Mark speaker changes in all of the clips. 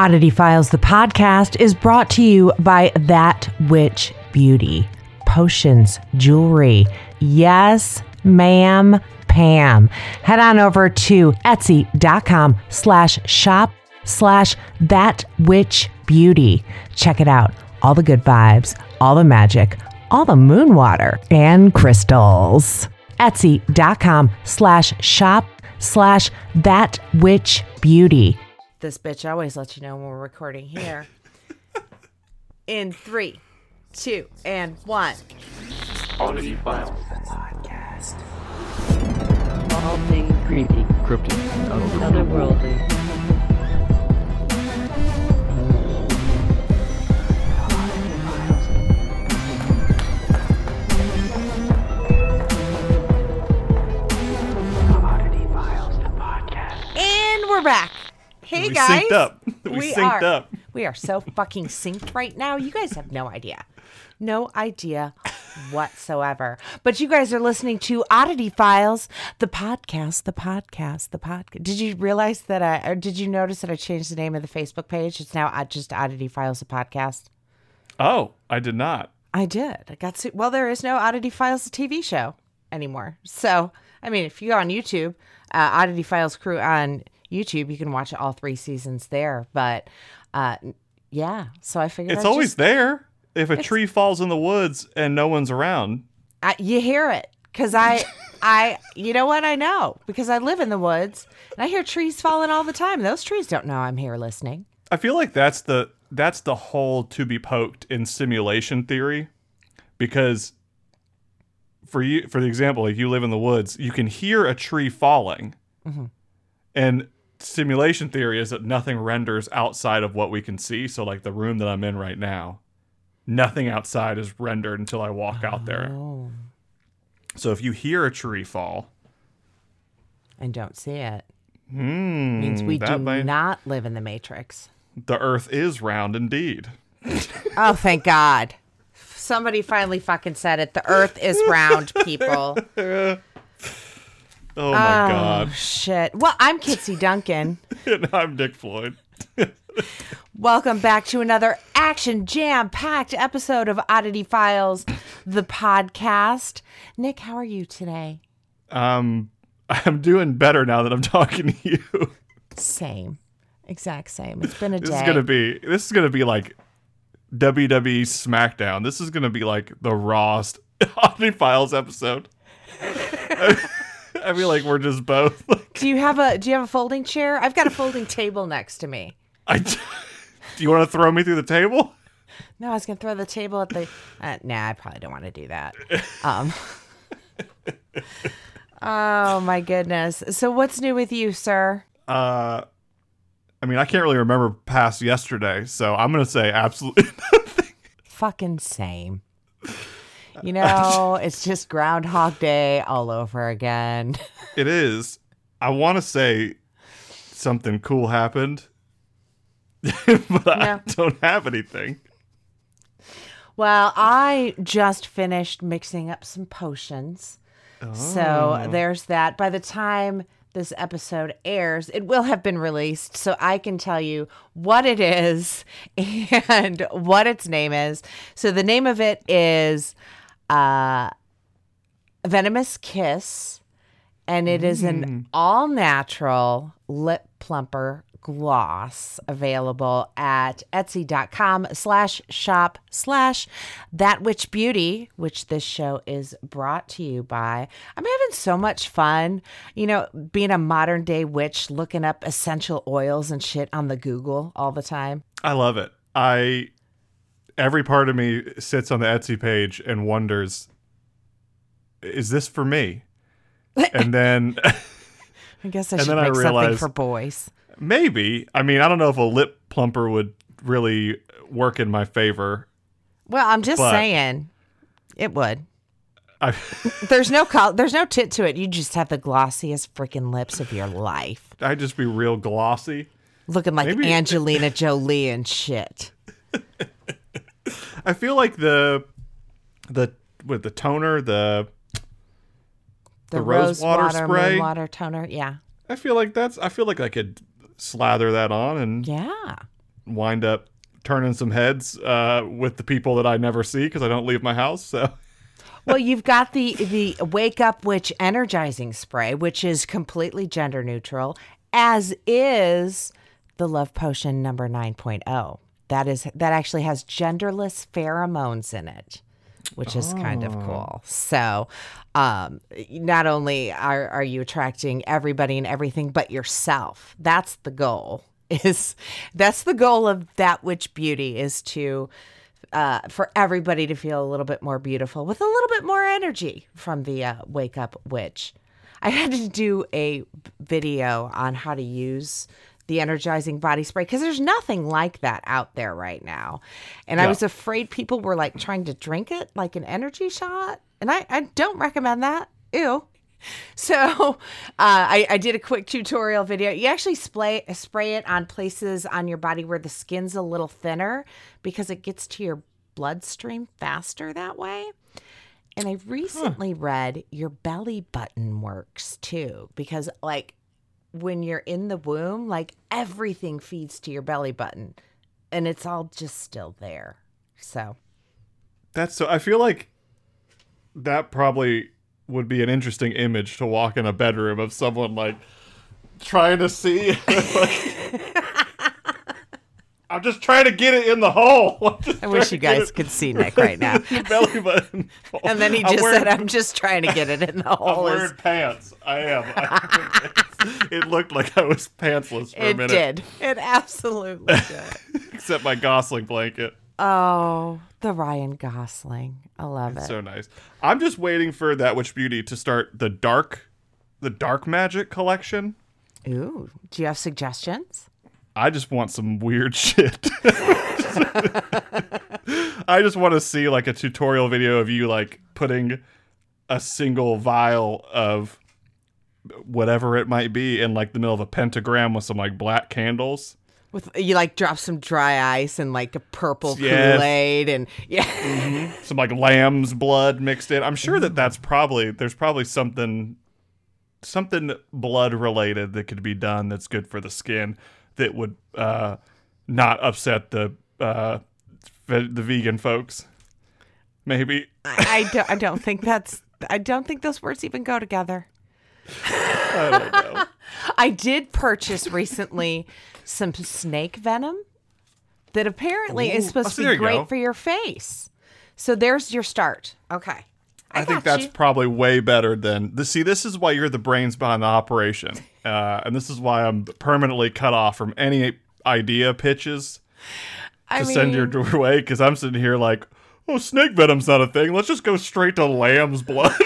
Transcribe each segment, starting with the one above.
Speaker 1: Oddity Files, the podcast, is brought to you by That Witch Beauty. Potions, jewelry. Yes, ma'am, Pam. Head on over to etsy.com slash shop slash That Witch Beauty. Check it out. All the good vibes, all the magic, all the moon water, and crystals. Etsy.com slash shop slash That Witch Beauty. This bitch always lets you know when we're recording here. In three, two, and one.
Speaker 2: Oddity Files. Podcast.
Speaker 3: All things creepy,
Speaker 2: Cryptic.
Speaker 3: otherworldly.
Speaker 1: And we're back. Hey
Speaker 4: we
Speaker 1: guys.
Speaker 4: synced up. We,
Speaker 1: We
Speaker 4: synced
Speaker 1: are.
Speaker 4: up.
Speaker 1: We are so fucking synced right now. You guys have no idea. No idea whatsoever. But you guys are listening to Oddity Files, the podcast, the podcast, the podcast. Did you realize that I, or did you notice that I changed the name of the Facebook page? It's now just Oddity Files, the podcast.
Speaker 4: Oh, I did not.
Speaker 1: I did. I got to, well, there is no Oddity Files, the TV show anymore. So, I mean, if you go on YouTube, uh, Oddity Files crew on YouTube, you can watch all three seasons there. But, uh, yeah. So I figured
Speaker 4: It's
Speaker 1: I'd
Speaker 4: always
Speaker 1: just-
Speaker 4: there. If a tree falls in the woods and no one's around,
Speaker 1: I, you hear it because I, I, you know what? I know because I live in the woods and I hear trees falling all the time. Those trees don't know I'm here listening.
Speaker 4: I feel like that's the that's the hole to be poked in simulation theory, because for you, for the example, if you live in the woods, you can hear a tree falling,
Speaker 1: Mm-hmm.
Speaker 4: and simulation theory is that nothing renders outside of what we can see. So, like the room that I'm in right now, nothing outside is rendered until I walk out there.
Speaker 1: Oh,
Speaker 4: So if you hear a tree fall,
Speaker 1: and don't see it
Speaker 4: hmm,
Speaker 1: means we do
Speaker 4: might-
Speaker 1: not live in the Matrix.
Speaker 4: the Earth is round indeed.
Speaker 1: Oh, thank God. Somebody finally fucking said it. The earth is round, people.
Speaker 4: Oh my
Speaker 1: Oh,
Speaker 4: God!
Speaker 1: shit. Well, I'm Kitsy Duncan.
Speaker 4: And I'm Nick Floyd.
Speaker 1: Welcome back to another action jam packed episode of Oddity Files, the podcast. Nick, how are you today?
Speaker 4: Um, I'm doing better now that I'm talking to you.
Speaker 1: Same. Exact same. It's been a
Speaker 4: This
Speaker 1: day.
Speaker 4: is gonna be this is gonna be like WWE SmackDown. This is gonna be like the rawest Oddity Files episode. I feel like we're just both. Like,
Speaker 1: do you have a do you have a folding chair? I've got a folding table next to me.
Speaker 4: I. Do you want to throw me through the table?
Speaker 1: No, I was gonna throw the table at the. Uh, nah, I probably don't want to do that. Um. oh my goodness. So what's new with you, sir?
Speaker 4: Uh, I mean, I can't really remember past yesterday, so I'm gonna say absolutely nothing.
Speaker 1: Fucking same. You know, it's just Groundhog Day all over again.
Speaker 4: It is. I want to say something cool happened, but I don't have anything.
Speaker 1: Well, I just finished mixing up some potions. So oh. there's that. By the time this episode airs, it will have been released. So I can tell you what it is and what its name is. So the name of it is uh, Venomous Kiss. And it is an all natural lip plumper gloss available at etsy.com slash shop slash that witch beauty which this show is brought to you by i'm having so much fun you know being a modern day witch looking up essential oils and shit on the google all the time
Speaker 4: I love it. I every part of me sits on the Etsy page and wonders, is this for me? And then
Speaker 1: i guess i should
Speaker 4: then I
Speaker 1: make something
Speaker 4: realized-
Speaker 1: for boys
Speaker 4: maybe. I mean, I don't know if a lip plumper would really work in my favor.
Speaker 1: well i'm just saying it would
Speaker 4: I,
Speaker 1: there's no col- there's no tit to it you just have the glossiest freaking lips of your life
Speaker 4: I'd just be real glossy.
Speaker 1: looking like
Speaker 4: Maybe-
Speaker 1: Angelina Jolie and shit.
Speaker 4: I feel like the the with the toner, the The rose water spray?
Speaker 1: water toner. Yeah,
Speaker 4: I feel like that's I feel like I could slather that on and
Speaker 1: yeah.
Speaker 4: wind up turning some heads uh, with the people that I never see because I don't leave my house. So
Speaker 1: well, you've got the the Wake Up Witch energizing spray, which is completely gender neutral, as is the Love Potion number 9.0. That is that actually has genderless pheromones in it, which is kind of cool. So, um, not only are are you attracting everybody and everything, but yourself. That's the goal. Is that's the goal of that witch beauty is to uh, for everybody to feel a little bit more beautiful with a little bit more energy from the uh, Wake Up Witch. I had to do a video on how to use the energizing body spray because there's nothing like that out there right now. And I was afraid people were like trying to drink it like an energy shot. And I, I don't recommend that. Ew. So uh, I, I did a quick tutorial video. You actually spray spray it on places on your body where the skin's a little thinner because it gets to your bloodstream faster that way. And I recently read your belly button works too because like when you're in the womb, like everything feeds to your belly button and it's all just still there. So
Speaker 4: that's so. I feel like that probably would be an interesting image to walk in a bedroom of someone like trying to see. like, I'm just trying to get it in the hole. I'm
Speaker 1: I wish you guys
Speaker 4: it-
Speaker 1: could see Nick right now.
Speaker 4: belly button.
Speaker 1: And then he
Speaker 4: I'm
Speaker 1: just
Speaker 4: wearing-
Speaker 1: said, I'm just trying to get it in the hole."
Speaker 4: I'm wearing pants. I am. it looked like I was pantsless for a minute.
Speaker 1: It did. It absolutely did.
Speaker 4: Except my Gosling blanket.
Speaker 1: Oh, the Ryan Gosling. I love it.
Speaker 4: So nice. I'm just waiting for that witch beauty to start the dark, the dark magic collection.
Speaker 1: Ooh, do you have suggestions?
Speaker 4: I just want some weird shit. I just want to see like a tutorial video of you like putting a single vial of whatever it might be in like the middle of a pentagram with some like black candles.
Speaker 1: With you like drop some dry ice and like a purple
Speaker 4: Yes.
Speaker 1: Kool Aid and yeah. Mm-hmm.
Speaker 4: some like lamb's blood mixed in. I'm sure that that's probably there's probably something something blood related that could be done that's good for the skin that would uh, not upset the uh, the vegan folks. Maybe
Speaker 1: I, I don't I don't think that's I don't think those words even go together.
Speaker 4: I don't know.
Speaker 1: I did purchase recently some snake venom that apparently is supposed
Speaker 4: Oh,
Speaker 1: to
Speaker 4: so
Speaker 1: be
Speaker 4: there you
Speaker 1: great
Speaker 4: go.
Speaker 1: for your face. So there's your start. Okay.
Speaker 4: I, think that's
Speaker 1: you.
Speaker 4: probably way better than the. See, this is why you're the brains behind the operation, uh, and this is why I'm permanently cut off from any idea pitches.
Speaker 1: I
Speaker 4: to send your
Speaker 1: mean,
Speaker 4: way because I'm sitting here like, oh, snake venom's not a thing. Let's just go straight to lamb's blood.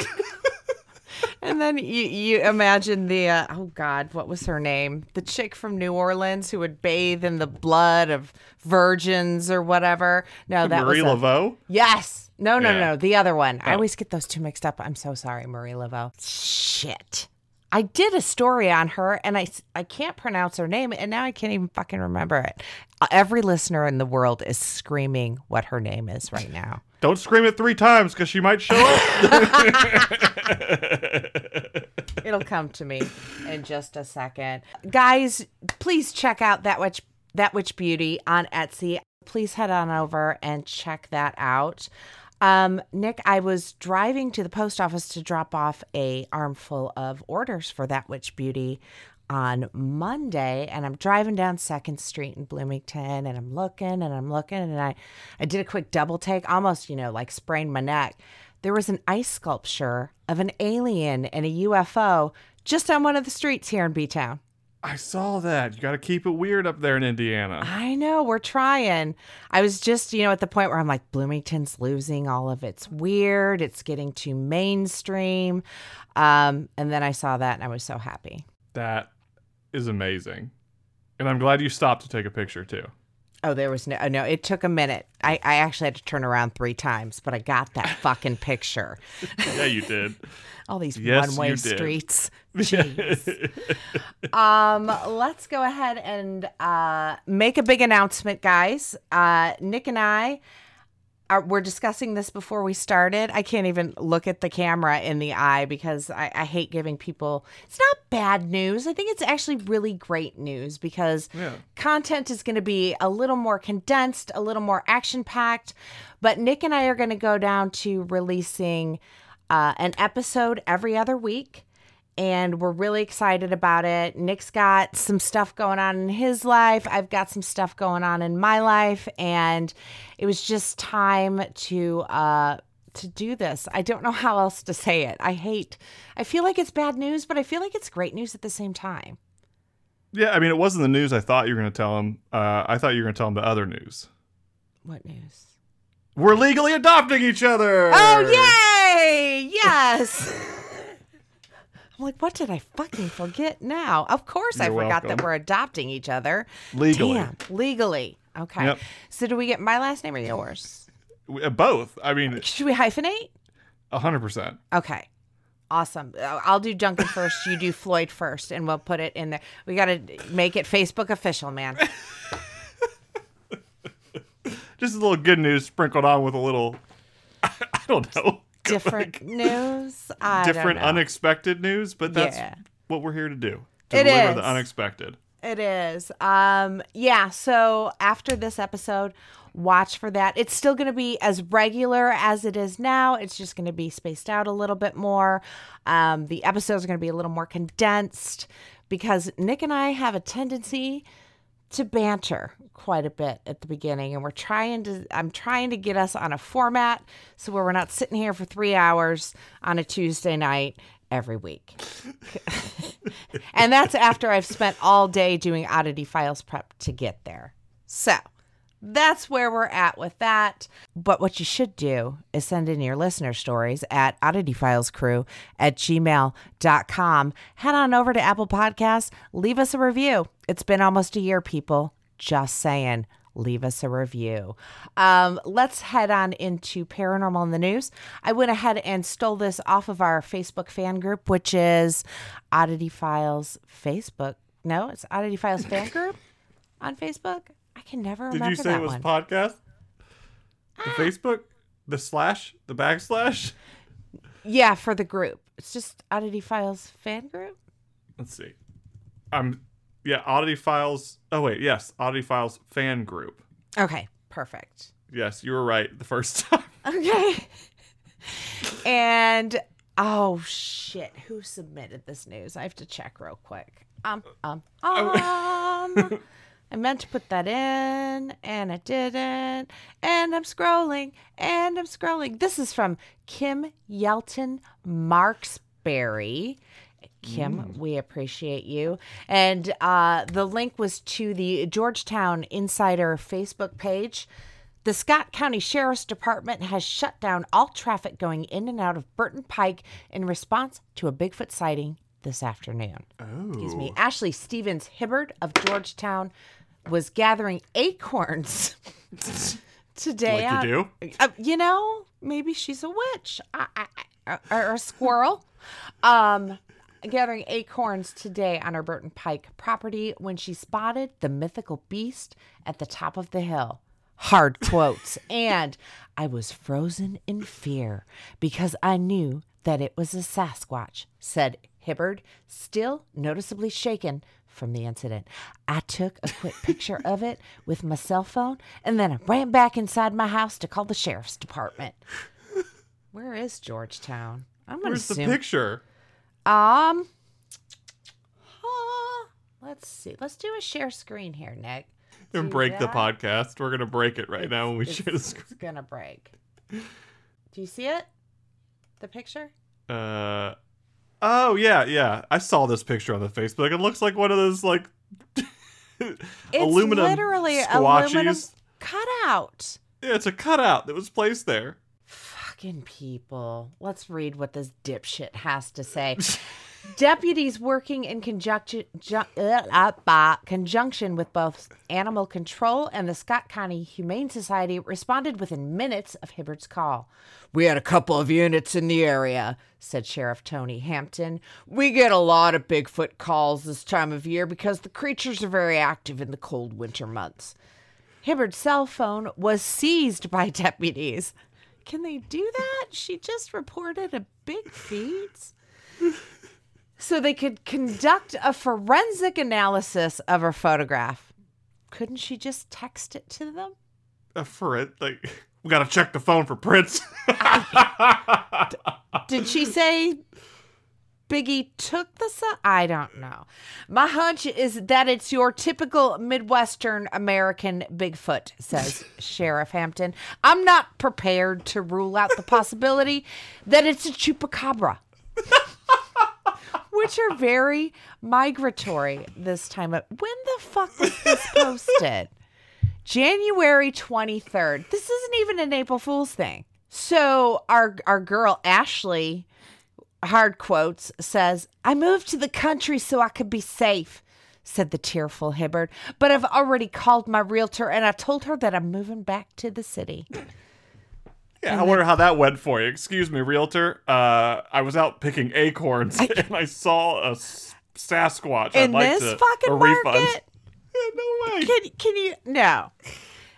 Speaker 1: And then you, you imagine the uh, oh god, what was her name? The chick from New Orleans who would bathe in the blood of virgins or whatever. No, that
Speaker 4: Marie
Speaker 1: was a-
Speaker 4: Laveau.
Speaker 1: Yes. No, no,
Speaker 4: Yeah.
Speaker 1: no, the other one. I
Speaker 4: Oh.
Speaker 1: always get those two mixed up. I'm so sorry, Marie Laveau. Shit. I did a story on her and I, I can't pronounce her name and now I can't even fucking remember it. Uh, every listener in the world is screaming what her name is right now.
Speaker 4: Don't scream it three times because she might show up.
Speaker 1: It'll come to me in just a second. Guys, please check out that witch that witch beauty on Etsy. Please head on over and check that out. Um, Nick, I was driving to the post office to drop off a armful of orders for that witch beauty on Monday, and I'm driving down Second Street in Bloomington, and I'm looking and I'm looking, and I, I did a quick double take, almost you know like sprained my neck. There was an ice sculpture of an alien and a UFO just on one of the streets here in B Town.
Speaker 4: I saw that. You got to keep it weird up there in Indiana.
Speaker 1: I know we're trying. I was just, you know, at the point where I'm like, Bloomington's losing all of its weird. It's getting too mainstream. Um, and then I saw that and I was so happy.
Speaker 4: That is amazing, and I'm glad you stopped to take a picture too.
Speaker 1: Oh, there was no, oh, no, it took a minute. I, I actually had to turn around three times, but I got that fucking picture.
Speaker 4: Yeah, you did.
Speaker 1: All these
Speaker 4: Yes,
Speaker 1: one way
Speaker 4: you did.
Speaker 1: streets. Jeez. um, let's go ahead and uh, make a big announcement, guys. Uh, Nick and I we're discussing this before we started. I can't even look at the camera in the eye because I, I hate giving people. It's not bad news. I think it's actually really great news because
Speaker 4: Yeah.
Speaker 1: content is going to be a little more condensed, a little more action packed. But Nick and I are going to go down to releasing uh, an episode every other week. And we're really excited about it. Nick's got some stuff going on in his life. I've got some stuff going on in my life. And it was just time to uh, to do this. I don't know how else to say it. I hate. I feel like it's bad news, but I feel like it's great news at the same time.
Speaker 4: Yeah, I mean, it wasn't the news I thought you were going to tell him. Uh, I thought you were going to tell him the other news.
Speaker 1: What news?
Speaker 4: We're legally adopting each other.
Speaker 1: Oh, yay! Yes. I'm like, what did I fucking forget now? Of course I
Speaker 4: You're
Speaker 1: forgot that we're adopting each other.
Speaker 4: Legally.
Speaker 1: Damn, legally. Okay.
Speaker 4: Yep.
Speaker 1: So do we get my last name or yours?
Speaker 4: Uh, Both. I mean,
Speaker 1: Should we hyphenate?
Speaker 4: 100%.
Speaker 1: Okay. Awesome. Uh, I'll do Duncan first. You do Floyd first, and we'll put it in there. We got to make it Facebook official, man.
Speaker 4: Just a little good news sprinkled on with a little, I don't know,
Speaker 1: Different news. I
Speaker 4: different,
Speaker 1: don't know.
Speaker 4: unexpected news, but that's
Speaker 1: Yeah.
Speaker 4: what we're here to do. To
Speaker 1: It
Speaker 4: deliver
Speaker 1: is.
Speaker 4: the unexpected.
Speaker 1: It is. Um, yeah, so after this episode, watch for that. It's still going to be as regular as it is now. It's just going to be spaced out a little bit more. Um, the episodes are going to be a little more condensed because Nick and I have a tendency to banter quite a bit at the beginning and we're trying to I'm trying to get us on a format so where we're not sitting here for 3 hours on a Tuesday night every week. and that's after I've spent all day doing oddity files prep to get there. So, that's where we're at with that. But what you should do is send in your listener stories at oddityfilescrew at gmail.com. Head on over to Apple Podcasts, leave us a review. It's been almost a year, people. Just saying. Leave us a review. Um, let's head on into Paranormal in the News. I went ahead and stole this off of our Facebook fan group, which is Oddity Files Facebook. No, it's Oddity Files fan group on Facebook. I can never
Speaker 4: Did
Speaker 1: remember Did
Speaker 4: you say
Speaker 1: that
Speaker 4: it was
Speaker 1: one.
Speaker 4: podcast? The Facebook? The slash? The backslash?
Speaker 1: yeah, for the group. It's just Oddity Files fan group.
Speaker 4: Let's see. I'm, yeah, Oddity Files. Oh, wait, yes, Oddity Files fan group.
Speaker 1: Okay, perfect.
Speaker 4: Yes, you were right the first time.
Speaker 1: Okay. and oh shit, who submitted this news? I have to check real quick. Um, um, um. I meant to put that in and I didn't. And I'm scrolling and I'm scrolling. This is from Kim Yelton Marksberry. Kim, we appreciate you. And uh, the link was to the Georgetown Insider Facebook page. The Scott County Sheriff's Department has shut down all traffic going in and out of Burton Pike in response to a Bigfoot sighting this afternoon. Excuse me. Ashley Stevens Hibbard of Georgetown was gathering acorns today.
Speaker 4: Like you
Speaker 1: out- Uh, you know, maybe she's a witch I, I, I, or a squirrel. Um, gathering acorns today on her Burton Pike property when she spotted the mythical beast at the top of the hill. Hard quotes. and I was frozen in fear because I knew that it was a Sasquatch, said Hibbard, still noticeably shaken from the incident. I took a quick picture of it with my cell phone and then I ran back inside my house to call the sheriff's department. Where is Georgetown? I'm gonna
Speaker 4: Where's the picture?
Speaker 1: Um, uh, let's see. Let's do a share screen here, Nick.
Speaker 4: And
Speaker 1: Do
Speaker 4: break the podcast. We're gonna break it right now when we
Speaker 1: It's,
Speaker 4: share the screen.
Speaker 1: it's gonna break. Do you see it? The picture?
Speaker 4: Uh, oh yeah, yeah. I saw this picture on the Facebook. It looks like one of those like
Speaker 1: It's
Speaker 4: aluminum
Speaker 1: literally
Speaker 4: squatchies.
Speaker 1: aluminum cutout.
Speaker 4: Yeah, it's a cutout that was placed there.
Speaker 1: Fucking people. Let's read what this dipshit has to say. Deputies working in conjunction, ju- uh, uh, conjunction with both Animal Control and the Scott County Humane Society responded within minutes of Hibbard's call. We had a couple of units in the area, said Sheriff Tony Hampton. We get a lot of Bigfoot calls this time of year because the creatures are very active in the cold winter months. Hibbard's cell phone was seized by deputies. Can they do that? She just reported a big feat. So they could conduct a forensic analysis of her photograph. Couldn't she just text it to them?
Speaker 4: Uh, for it, like we gotta check the phone for prints.
Speaker 1: Did she say Biggie took the son? I don't know. My hunch is that it's your typical Midwestern American Bigfoot, says Sheriff Hampton. I'm not prepared to rule out the possibility that it's a chupacabra. Which are very migratory this time of when the fuck was this posted? January 23rd. This isn't even an April Fool's thing. So our our girl Ashley hard quotes says, "I moved to the country so I could be safe." Said the tearful Hibbard, but I've already called my realtor and I told her that I'm moving back to the city.
Speaker 4: Yeah, I wonder how that went for you. Excuse me, realtor. Uh, I was out picking acorns and I saw a s- Sasquatch.
Speaker 1: In
Speaker 4: I'd like
Speaker 1: this
Speaker 4: to,
Speaker 1: fucking
Speaker 4: a refund.
Speaker 1: market?
Speaker 4: Yeah, no way.
Speaker 1: Can, can you? No.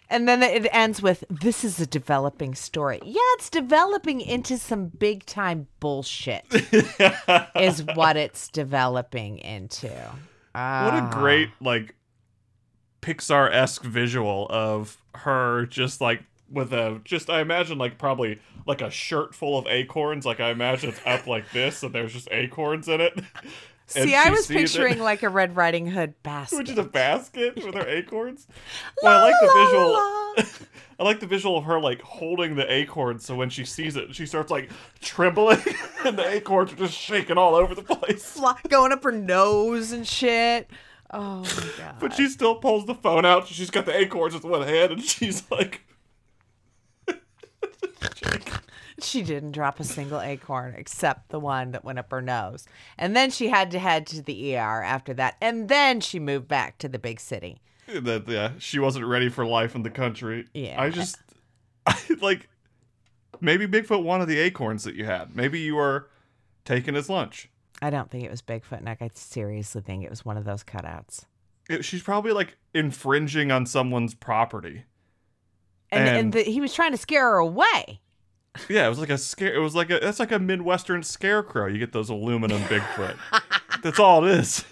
Speaker 1: And then it ends with, "This is a developing story." Yeah, it's developing into some big time bullshit. is what it's developing into.
Speaker 4: What a ah. great like Pixar esque visual of her just like with a just I imagine like probably like a shirt full of acorns. Like I imagine it's up like this and there's just acorns in it.
Speaker 1: See, I was
Speaker 4: sees it,
Speaker 1: picturing like a Red Riding Hood basket.
Speaker 4: which is a basket with her acorns. Well, I like the visual.
Speaker 1: la.
Speaker 4: I like the visual of her like holding the acorn, so when she sees it, she starts like trembling, and the acorns are just shaking all over the place.
Speaker 1: Going up her nose and shit. Oh my god!
Speaker 4: But she still pulls the phone out. She's got the acorns with one hand, and she's like,
Speaker 1: She didn't drop a single acorn except the one that went up her nose. And then she had to head to the ER after that. And then she moved back to the big city.
Speaker 4: that yeah, she wasn't ready for life in the country.
Speaker 1: Yeah.
Speaker 4: I just, I like, maybe Bigfoot wanted the acorns that you had. Maybe you were taking his lunch.
Speaker 1: I don't think it was Bigfoot, Nick. I seriously think it was one of those cutouts.
Speaker 4: It- she's probably like infringing on someone's property.
Speaker 1: And, and,
Speaker 4: And-
Speaker 1: the, he was trying to scare her away.
Speaker 4: Yeah, it was like a scare. It was like a that's like a midwestern scarecrow. You get those aluminum Bigfoot. that's all it is.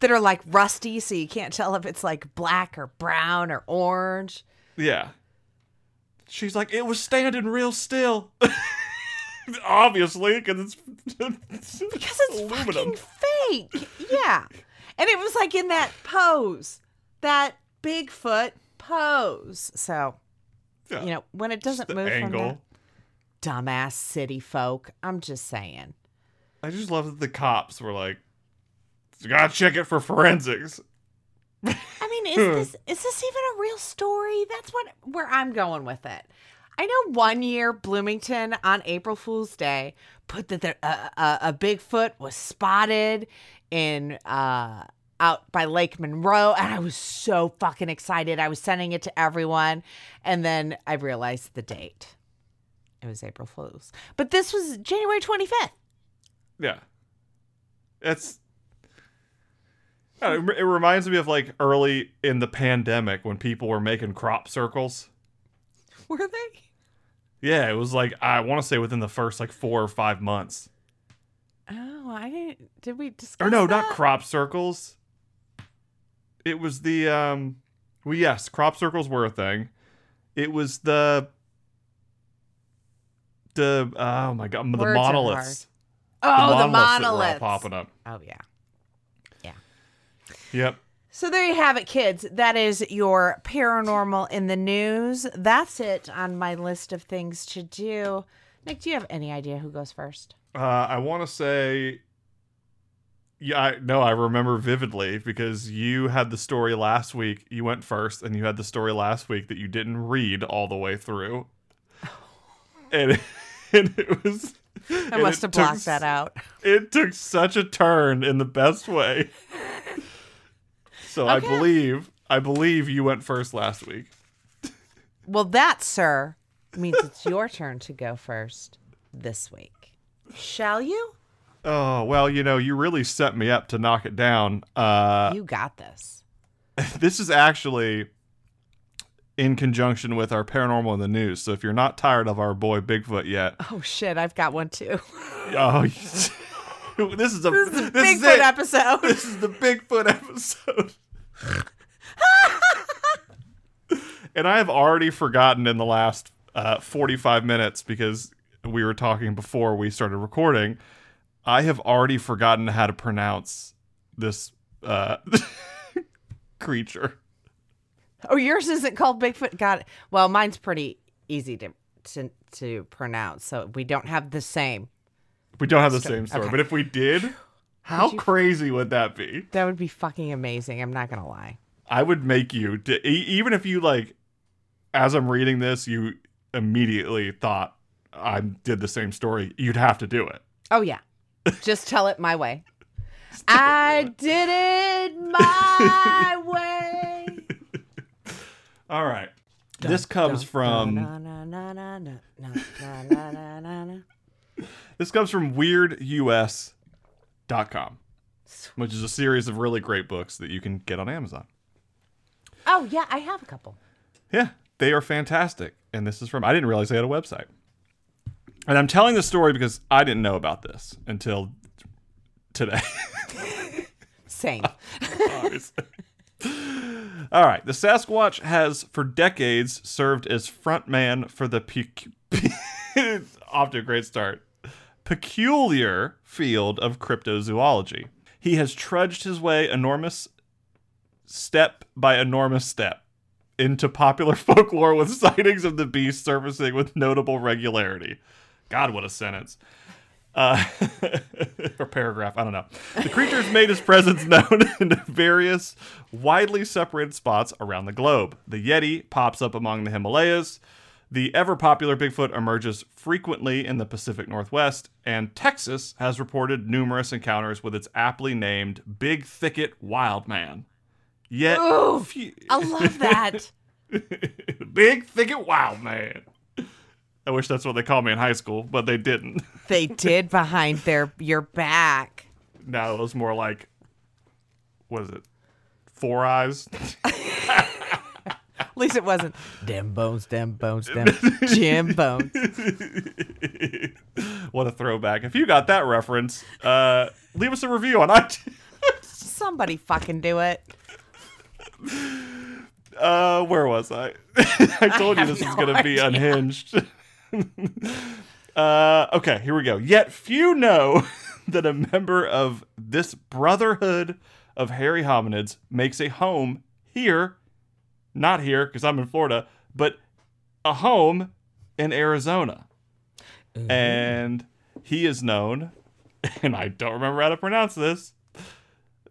Speaker 1: That are like rusty, so you can't tell if it's like black or brown or orange.
Speaker 4: Yeah. She's like, it was standing real still. Obviously, because it's
Speaker 1: Because it's fucking fake. Yeah. And it was like in that pose, that Bigfoot pose. So,
Speaker 4: Yeah.
Speaker 1: you know, when it doesn't move from
Speaker 4: angle.
Speaker 1: that dumbass city folk, I'm just saying.
Speaker 4: I just love that the cops were like, "You gotta check it for forensics."
Speaker 1: I mean, is this is this even a real story? That's what where I'm going with it. I know one year Bloomington on April Fool's Day put that there, uh, uh, a Bigfoot was spotted in uh, out by Lake Monroe, and I was so fucking excited. I was sending it to everyone, and then I realized the date. It was April Fool's, but this was January 25th.
Speaker 4: Yeah, it's. Know, It reminds me of like early in the pandemic when people were making crop circles.
Speaker 1: Were they?
Speaker 4: Yeah, it was like I want to say within the first like four or five months.
Speaker 1: Oh, I didn't. Did we discuss?
Speaker 4: Or no,
Speaker 1: that?
Speaker 4: not crop circles. It was the um well yes, crop circles were a thing. It was the the oh my god, the
Speaker 1: Words are
Speaker 4: monoliths.
Speaker 1: Oh, the
Speaker 4: monoliths that were all popping up.
Speaker 1: Oh yeah. yeah.
Speaker 4: Yep.
Speaker 1: So there you have it, kids. That is your paranormal in the news. That's it on my list of things to do. Nick, do you have any idea who goes first?
Speaker 4: Uh I want to say yeah, I, no, I remember vividly because you had the story last week. You went first, and you had the story last week that you didn't read all the way through, and, and it was.
Speaker 1: I must have blocked that out.
Speaker 4: it took such a turn in the best way. So I believe I believe you went first last week.
Speaker 1: Well, that, sir, means it's your turn to go first this week. Shall you?
Speaker 4: Oh well, you know you really set me up to knock it down. Uh,
Speaker 1: you got this.
Speaker 4: this is actually in conjunction with our paranormal in the news. So if you're not tired of our boy Bigfoot yet,
Speaker 1: Oh shit, I've got one too.
Speaker 4: oh, this is a this is,
Speaker 1: Bigfoot
Speaker 4: it.
Speaker 1: episode.
Speaker 4: This is the Bigfoot episode. and I have already forgotten in the last uh, 45 minutes because we were talking before we started recording. I have already forgotten how to pronounce this uh, creature.
Speaker 1: Oh, yours isn't called Bigfoot. Got it. Well, mine's pretty easy to to, to pronounce, so we don't have the same.
Speaker 4: We don't have the same story,
Speaker 1: okay.
Speaker 4: but if we did, how crazy would that be?
Speaker 1: That would be fucking amazing. I'm not gonna lie.
Speaker 4: I would make you to, even if you like as I'm reading this you immediately thought I did the same story, you'd have to do it.
Speaker 1: Oh yeah, just tell it my way. I did it my way.
Speaker 4: All right. Dun, this comes
Speaker 1: dun, from.
Speaker 4: this comes from weirdus.com, which is a series of really great books that you can get on Amazon.
Speaker 1: Oh, yeah, I have a couple.
Speaker 4: Yeah, they are fantastic. And this is from, I didn't realize they had a website. And I'm telling this story because I didn't know about this until today.
Speaker 1: Same.
Speaker 4: Obviously. All right. The Sasquatch has for decades served as frontman for the pe- off to a great start. Peculiar field of cryptozoology. He has trudged his way enormous step by enormous step into popular folklore with sightings of the beast surfacing with notable regularity. God, what a sentence. Uh, or paragraph, I don't know. The creature's made his presence known in various widely separated spots around the globe. The Yeti pops up among the Himalayas. The ever popular Bigfoot emerges frequently in the Pacific Northwest, and Texas has reported numerous encounters with its aptly named Big Thicket Wildman. Yet,
Speaker 1: Ooh,
Speaker 4: few-
Speaker 1: I love that.
Speaker 4: Big Thicket Wildman. I wish that's what they called me in high school, but they didn't.
Speaker 1: They did behind their your back.
Speaker 4: No, it was more like, was it? Four eyes.
Speaker 1: At least it wasn't Damn bones, damn bones, dem Jim bones.
Speaker 4: what a throwback! If you got that reference, uh, leave us a review on iTunes.
Speaker 1: Somebody fucking do it.
Speaker 4: Uh, where was I? I told you
Speaker 1: have
Speaker 4: this
Speaker 1: no
Speaker 4: is going to be unhinged. uh, okay, here we go. Yet few know that a member of this brotherhood of hairy hominids makes a home here, not here because I'm in Florida, but a home in Arizona. And he is known, and I don't remember how to pronounce this,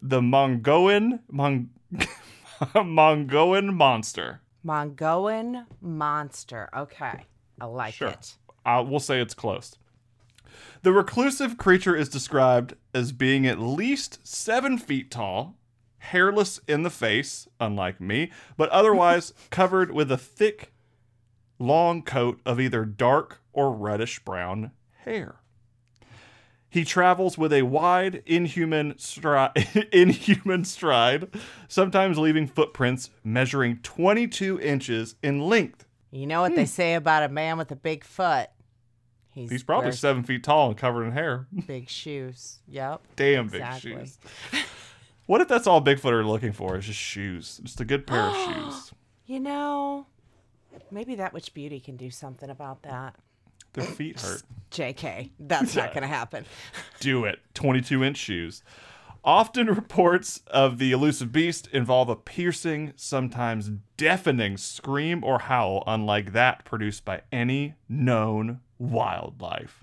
Speaker 4: the Mongoan Mon- Mongoan monster.
Speaker 1: Mongoan monster. Okay. I like
Speaker 4: Sure.
Speaker 1: it.
Speaker 4: Uh, we'll say it's close. The reclusive creature is described as being at least seven feet tall, hairless in the face, unlike me, but otherwise covered with a thick, long coat of either dark or reddish brown hair. He travels with a wide, inhuman, stri- inhuman stride, sometimes leaving footprints measuring 22 inches in length.
Speaker 1: You know what they hmm. say about a man with a big foot? He's,
Speaker 4: He's probably seven feet tall and covered in hair.
Speaker 1: big shoes. Yep.
Speaker 4: Damn big shoes. What if that's all Bigfoot are looking for? Is just shoes, just a good pair of shoes.
Speaker 1: You know, maybe that witch beauty can do something about that.
Speaker 4: Their feet hurt.
Speaker 1: JK. That's not going to happen.
Speaker 4: Do it. 22 inch shoes. Often reports of the elusive beast involve a piercing, sometimes deafening scream or howl, unlike that produced by any known wildlife.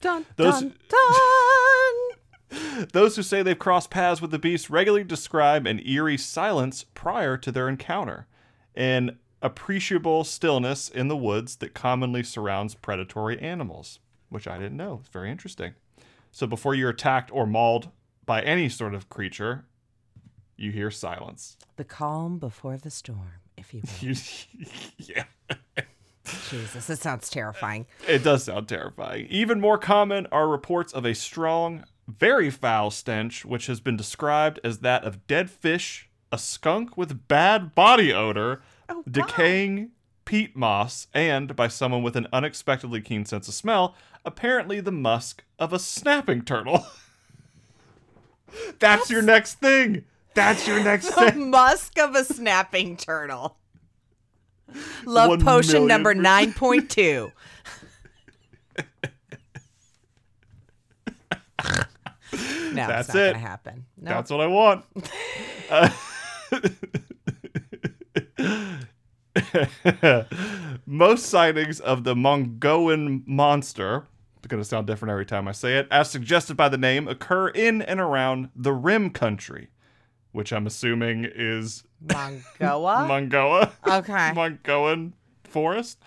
Speaker 1: Dun,
Speaker 4: Those-
Speaker 1: dun, dun.
Speaker 4: Those who say they've crossed paths with the beast regularly describe an eerie silence prior to their encounter, an appreciable stillness in the woods that commonly surrounds predatory animals, which I didn't know. It's very interesting. So before you're attacked or mauled by any sort of creature, you hear silence.
Speaker 1: The calm before the storm, if you will.
Speaker 4: Yeah.
Speaker 1: Jesus, it sounds terrifying.
Speaker 4: It does sound terrifying. Even more common are reports of a strong, very foul stench, which has been described as that of dead fish, a skunk with bad body odor,
Speaker 1: Oh,
Speaker 4: decaying peat moss, and by someone with an unexpectedly keen sense of smell, apparently the musk of a snapping turtle. That's, your next thing. That's your next
Speaker 1: The
Speaker 4: thing.
Speaker 1: musk of a snapping turtle. Love
Speaker 4: One
Speaker 1: potion
Speaker 4: million
Speaker 1: number 9.2. no,
Speaker 4: That's
Speaker 1: it's not
Speaker 4: it.
Speaker 1: gonna happen. No.
Speaker 4: That's what I want. Uh, Most sightings of the Mongolian monster, going to sound different every time I say it, as suggested by the name, occur in and around the Rim Country, which I'm assuming is
Speaker 1: Mongoa.
Speaker 4: Mongoa.
Speaker 1: okay.
Speaker 4: Mongoan forest.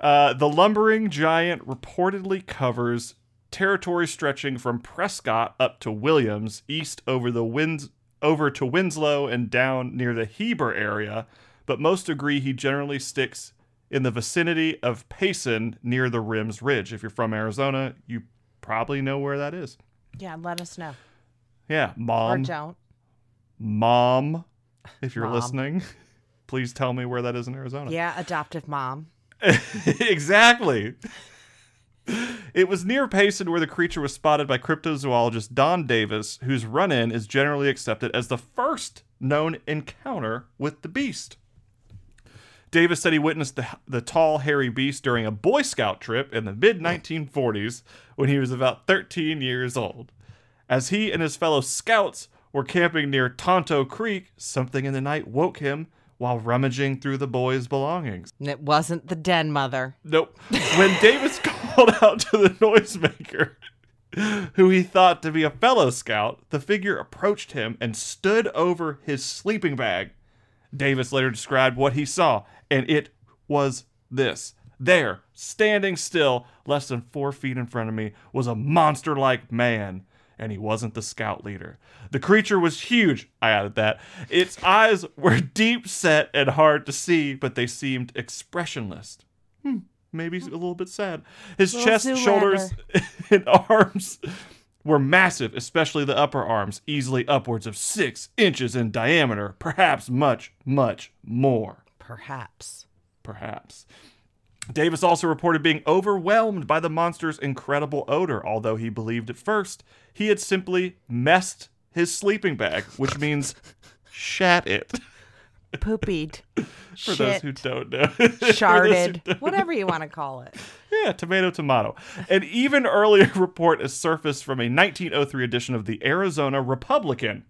Speaker 4: Uh, the lumbering giant reportedly covers territory stretching from Prescott up to Williams, east over the winds over to Winslow and down near the Heber area, but most agree he generally sticks in the vicinity of Payson near the Rims Ridge. If you're from Arizona, you probably know where that is.
Speaker 1: yeah, let us know.
Speaker 4: Yeah,
Speaker 1: or
Speaker 4: mom,
Speaker 1: don't.
Speaker 4: mom, if you're
Speaker 1: Mom.
Speaker 4: listening, please tell me where that is in Arizona.
Speaker 1: Yeah, adoptive mom.
Speaker 4: exactly. It was near Payson where the creature was spotted by cryptozoologist Don Davis, whose run in is generally accepted as the first known encounter with the beast. Davis said he witnessed the, the tall, hairy beast during a Boy Scout trip in the mid 1940s when he was about 13 years old. As he and his fellow scouts were camping near Tonto Creek, something in the night woke him while rummaging through the boy's belongings.
Speaker 1: And it wasn't the den mother.
Speaker 4: Nope. When Davis called out to the noisemaker, who he thought to be a fellow scout, the figure approached him and stood over his sleeping bag. Davis later described what he saw, and it was this. There, standing still, less than four feet in front of me, was a monster like man, and he wasn't the scout leader. The creature was huge, I added that. Its eyes were deep set and hard to see, but they seemed expressionless. Hmm, maybe a little bit sad. His chest, shoulders, and arms were massive, especially the upper arms, easily upwards of six inches in diameter, perhaps much, much more
Speaker 1: Perhaps.
Speaker 4: perhaps. Davis also reported being overwhelmed by the monster's incredible odor, although he believed at first he had simply messed his sleeping bag, which means shat it.
Speaker 1: Poopied.
Speaker 4: For those who don't know.
Speaker 1: Sharded.
Speaker 4: don't-
Speaker 1: Whatever you want to call it.
Speaker 4: Yeah, tomato, tomato. An even earlier report has surfaced from a 1903 edition of the Arizona Republican.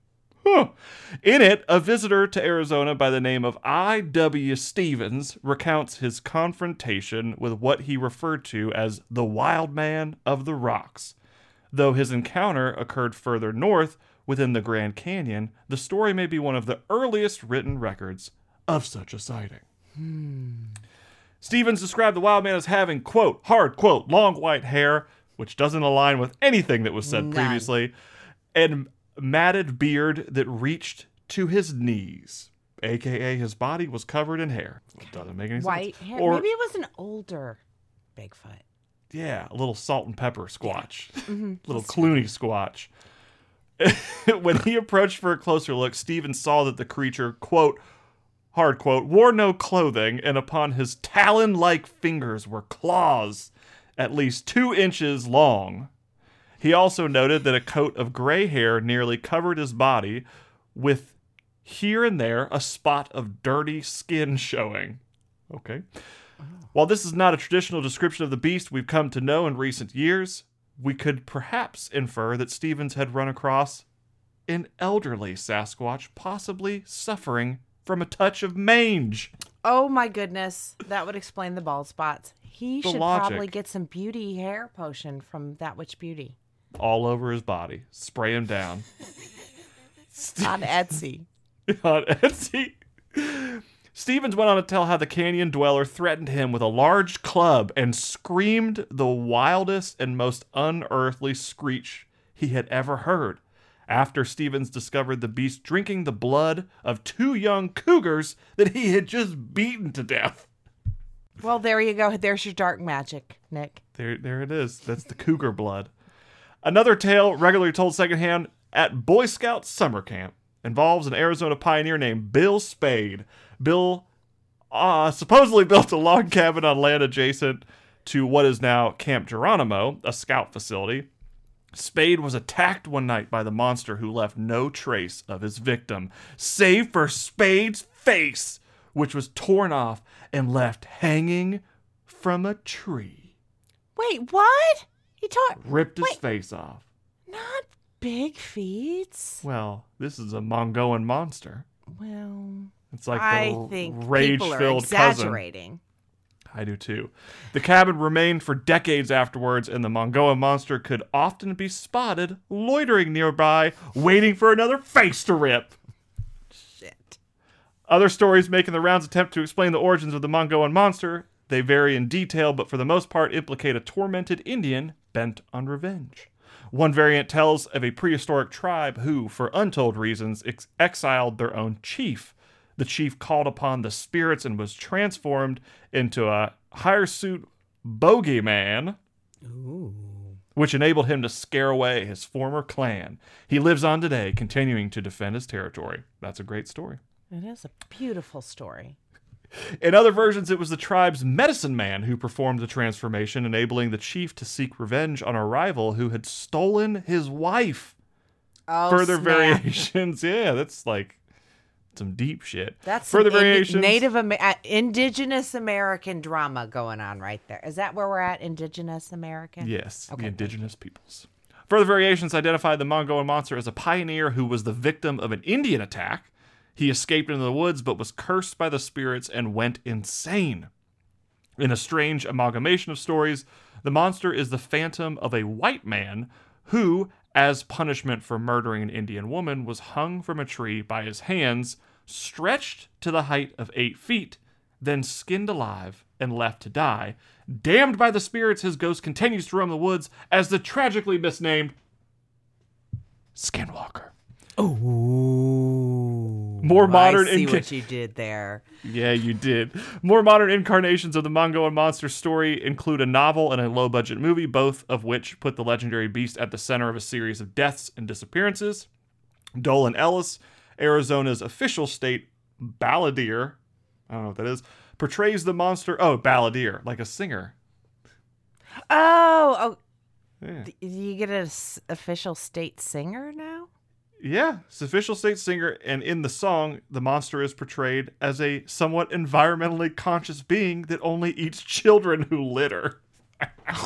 Speaker 4: In it, a visitor to Arizona by the name of I.W. Stevens recounts his confrontation with what he referred to as the wild man of the rocks. Though his encounter occurred further north within the Grand Canyon, the story may be one of the earliest written records of such a sighting. Hmm. Stevens described the wild man as having, quote, hard, quote, long white hair, which doesn't align with anything that was said
Speaker 1: None.
Speaker 4: previously, and matted beard that reached to his knees, aka his body was covered in hair. Doesn't make any sense.
Speaker 1: White
Speaker 4: sense.
Speaker 1: hair.
Speaker 4: Or,
Speaker 1: Maybe it was an older Bigfoot.
Speaker 4: yeah, a little salt and pepper squatch,
Speaker 1: Mm-hmm.
Speaker 4: little Clooney squatch. when he approached for a closer look, Stevens saw that the creature, quote, hard quote, wore no clothing, and upon his talon like fingers were claws at least two inches long. He also noted that a coat of gray hair nearly covered his body, with here and there a spot of dirty skin showing. Okay. While this is not a traditional description of the beast we've come to know in recent years, we could perhaps infer that Stevens had run across an elderly Sasquatch, possibly suffering from a touch of mange.
Speaker 1: Oh my goodness. That would explain the bald spots. He
Speaker 4: The
Speaker 1: should
Speaker 4: logic.
Speaker 1: probably get some beauty hair potion from That Witch Beauty
Speaker 4: all over his body. Spray him down.
Speaker 1: on Etsy.
Speaker 4: on Etsy. Stevens went on to tell how the canyon dweller threatened him with a large club and screamed the wildest and most unearthly screech he had ever heard. After Stevens discovered the beast drinking the blood of two young cougars that he had just beaten to death.
Speaker 1: Well, there you go. There's your dark magic, Nick.
Speaker 4: There, there it is. That's the cougar blood. Another tale regularly told secondhand at Boy Scout summer camp involves an Arizona pioneer named Bill Spade. Bill uh, supposedly built a log cabin on land adjacent to what is now Camp Geronimo, a scout facility. Spade was attacked one night by the monster who left no trace of his victim, save for Spade's face, which was torn off and left hanging from a tree.
Speaker 1: Wait, what? He taught
Speaker 4: Ripped his
Speaker 1: Wait.
Speaker 4: face off.
Speaker 1: not big feet.
Speaker 4: Well, this is a Mongolian monster.
Speaker 1: Well,
Speaker 4: It's like the
Speaker 1: I think people are
Speaker 4: rage-filled cousin.
Speaker 1: exaggerating.
Speaker 4: I do too. The cabin remained for decades afterwards, and the Mogollon monster could often be spotted loitering nearby, waiting for another face to rip.
Speaker 1: Shit.
Speaker 4: Other stories making the rounds attempt to explain the origins of the Mogollon monster. They vary in detail, but for the most part implicate a tormented Indian bent on revenge. One variant tells of a prehistoric tribe who, for untold reasons, ex- exiled their own chief. The chief called upon the spirits and was transformed into a hirsute bogeyman, which enabled him to scare away his former clan. He lives on today, continuing to defend his territory. That's a great story.
Speaker 1: It is a beautiful story.
Speaker 4: In other versions, it was the tribe's medicine man who performed the transformation, enabling the chief to seek revenge on a rival who had stolen his wife.
Speaker 1: Oh,
Speaker 4: Further
Speaker 1: snap.
Speaker 4: variations, yeah, that's like some deep shit.
Speaker 1: That's
Speaker 4: further variations.
Speaker 1: Native Amer- uh, Indigenous American drama going on right there. Is that where we're at? Indigenous American.
Speaker 4: Yes, the indigenous peoples. Further variations identify the Mogollon monster as a pioneer who was the victim of an Indian attack. He escaped into the woods but was cursed by the spirits and went insane. In a strange amalgamation of stories, the monster is the phantom of a white man who, as punishment for murdering an Indian woman, was hung from a tree by his hands, stretched to the height of eight feet, then skinned alive and left to die. Damned by the spirits, his ghost continues to roam the woods as the tragically misnamed Skinwalker.
Speaker 1: Ooh.
Speaker 4: More modern
Speaker 1: I see
Speaker 4: inca-
Speaker 1: what you did there.
Speaker 4: Yeah, you did. More modern incarnations of the Mogollon monster story include a novel and a low budget movie, both of which put the legendary beast at the center of a series of deaths and disappearances. Dolan Ellis, Arizona's official state balladeer, I don't know what that is, portrays the monster. Oh, balladeer, like a singer.
Speaker 1: Oh, oh.
Speaker 4: Yeah.
Speaker 1: d- You get an official state singer now?
Speaker 4: Yeah, it's official state singer, and in the song, the monster is portrayed as a somewhat environmentally conscious being that only eats children who litter.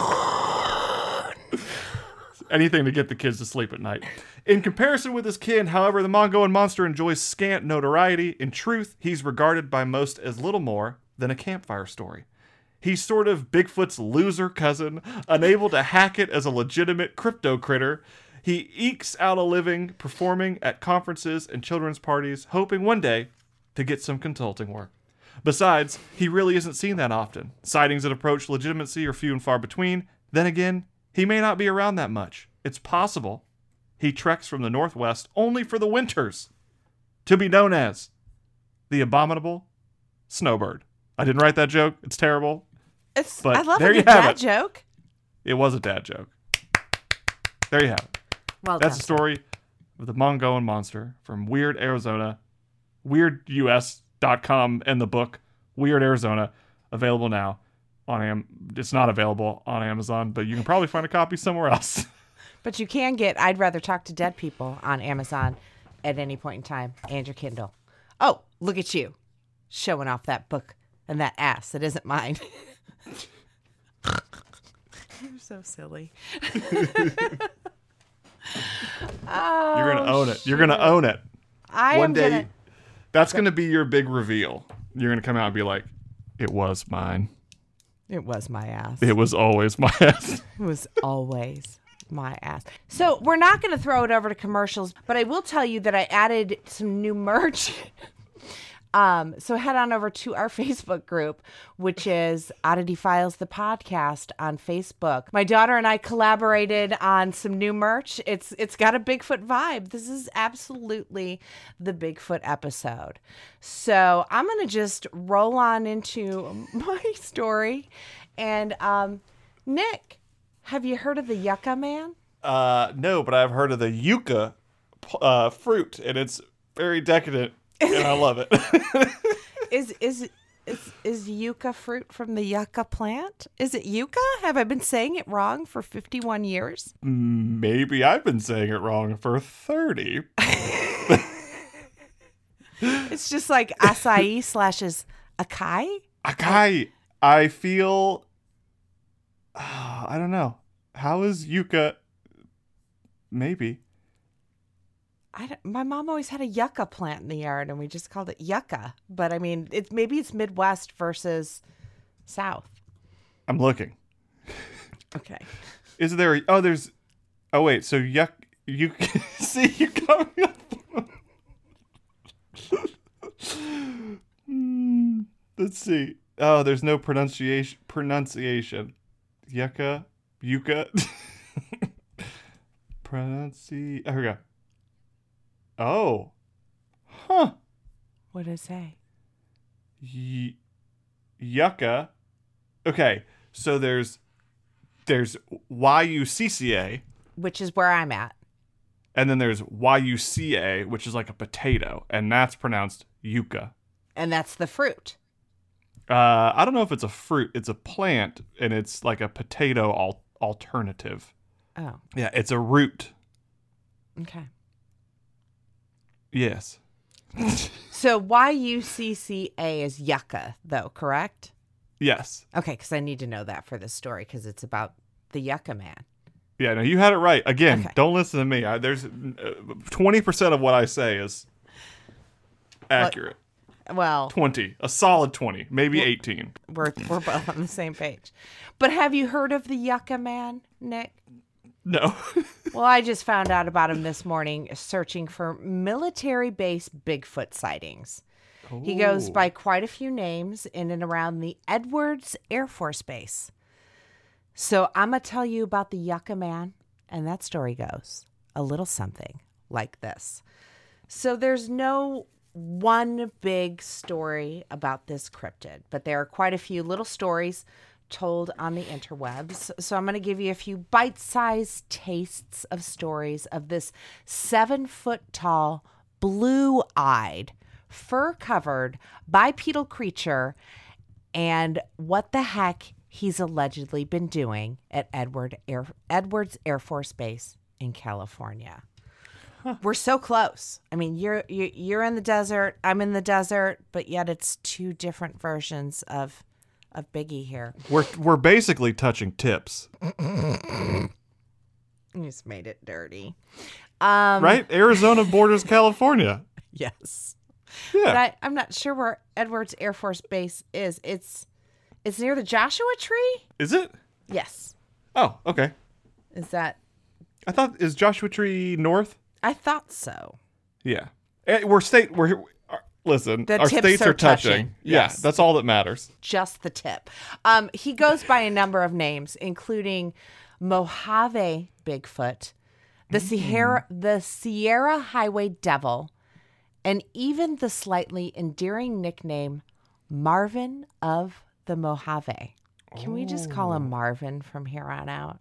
Speaker 4: Anything to get the kids to sleep at night. In comparison with his kin, however, the Mogollon monster enjoys scant notoriety. In truth, he's regarded by most as little more than a campfire story. He's sort of Bigfoot's loser cousin, unable to hack it as a legitimate crypto critter. He ekes out a living performing at conferences and children's parties, hoping one day to get some consulting work. Besides, he really isn't seen that often. Sightings that approach legitimacy are few and far between. Then again, he may not be around that much. It's possible he treks from the northwest only for the winters to be known as the abominable snowbird. I didn't write that joke. It's terrible.
Speaker 1: It's,
Speaker 4: But
Speaker 1: I love
Speaker 4: there
Speaker 1: a
Speaker 4: you have
Speaker 1: dad
Speaker 4: it.
Speaker 1: joke.
Speaker 4: It was a dad joke. There you have it.
Speaker 1: Well
Speaker 4: That's
Speaker 1: done.
Speaker 4: the story of the Mogollon monster from Weird Arizona, weirdus.com, and the book Weird Arizona, available now on Am. It's not available on Amazon, but you can probably find a copy somewhere else.
Speaker 1: But you can get I'd Rather Talk to Dead People on Amazon at any point in time and your Kindle. Oh, look at you showing off that book and that ass that isn't mine. You're so silly.
Speaker 4: You're gonna oh, own it. You're gonna own it.
Speaker 1: I
Speaker 4: One
Speaker 1: am
Speaker 4: day,
Speaker 1: gonna.
Speaker 4: that's gonna be your big reveal. You're gonna come out and be like, "It was mine.
Speaker 1: It was my ass.
Speaker 4: It was always my ass."
Speaker 1: It was always my ass. So we're not going to throw it over to commercials, but I will tell you that I added some new merch. um, so head on over to our Facebook group, which is Oddity Files the podcast on Facebook. My daughter and I collaborated on some new merch. It's it's got a Bigfoot vibe. This is absolutely the Bigfoot episode. So I'm gonna just roll on into my story, and um, Nick. Have you heard of the Yucca Man?
Speaker 4: Uh, no, but I've heard of the yucca uh, fruit, and it's very decadent, and I love it.
Speaker 1: Is is is is yucca fruit from the yucca plant? Is it yucca? Have I been saying it wrong for 51 years?
Speaker 4: Maybe I've been saying it wrong for 30.
Speaker 1: It's just like acai slashes acai.
Speaker 4: Akai, I feel. ah, I don't know. How is yucca? Maybe.
Speaker 1: I my mom always had a yucca plant in the yard, and we just called it yucca. But I mean, it's maybe it's Midwest versus South.
Speaker 4: I'm looking.
Speaker 1: Okay.
Speaker 4: Is there? A, oh, there's. Oh wait. So yuck. You see you coming up. Let's see. Oh, there's no pronunciation. Pronunciation. Yucca. Yucca. Pronunci. Oh, here we go. Oh. Huh.
Speaker 1: What did I say?
Speaker 4: Y- yucca. Okay, so there's there's Y-U-C-C-A,
Speaker 1: Which is where I'm at.
Speaker 4: and then there's Y-U-C-A, which is like a potato, and that's pronounced yucca.
Speaker 1: And that's the fruit.
Speaker 4: Uh, I don't know if it's a fruit. It's a plant, and it's like a potato al- alternative.
Speaker 1: Oh,
Speaker 4: Yeah, it's a root.
Speaker 1: okay.
Speaker 4: Yes.
Speaker 1: So Y U C C A is yucca, though, correct?
Speaker 4: Yes.
Speaker 1: Okay, because I need to know that for this story because it's about the yucca man.
Speaker 4: Yeah, no, you had it right. Again,
Speaker 1: Okay.
Speaker 4: don't listen to me. I, there's uh, twenty percent of what I say is accurate.
Speaker 1: Well,
Speaker 4: 20 a solid 20 maybe 18
Speaker 1: we're we're both on the same page. But have you heard of the yucca man, Nick?
Speaker 4: No
Speaker 1: Well, I just found out about him this morning searching for military base Bigfoot sightings. He goes
Speaker 4: oh.
Speaker 1: by quite a few names in and around the Edwards Air Force Base. So I'm going to tell you about the Yucca Man, and that story goes a little something like this. So there's no one big story about this cryptid, but there are quite a few little stories told on the interwebs. So I'm going to give you a few bite sized tastes of stories of this seven foot tall, blue eyed, fur covered, bipedal creature and what the heck he's allegedly been doing at Edward Air, Edwards Air Force Base in California. We're so close. I mean, you're, you're you're in the desert. I'm in the desert, but yet it's two different versions of of Biggie here.
Speaker 4: we're we're basically touching tips
Speaker 1: You just made it dirty. Um,
Speaker 4: right arizona borders california
Speaker 1: Yes.
Speaker 4: yeah
Speaker 1: But I, I'm not sure where Edwards Air Force Base is. It's it's near the Joshua Tree.
Speaker 4: is it
Speaker 1: Yes.
Speaker 4: oh okay
Speaker 1: Is that?
Speaker 4: i thought is joshua tree north
Speaker 1: I thought so.
Speaker 4: yeah Eh, we're state we're listen
Speaker 1: The
Speaker 4: our states
Speaker 1: are
Speaker 4: are touching,
Speaker 1: touching.
Speaker 4: yeah
Speaker 1: Yes.
Speaker 4: that's all that matters
Speaker 1: just the tip. Um, he goes by a number of names, including Mojave Bigfoot, the Sierra, the Sierra Highway Devil, and even the slightly endearing nickname Marvin of the Mojave. Can we just call him Marvin from here on out?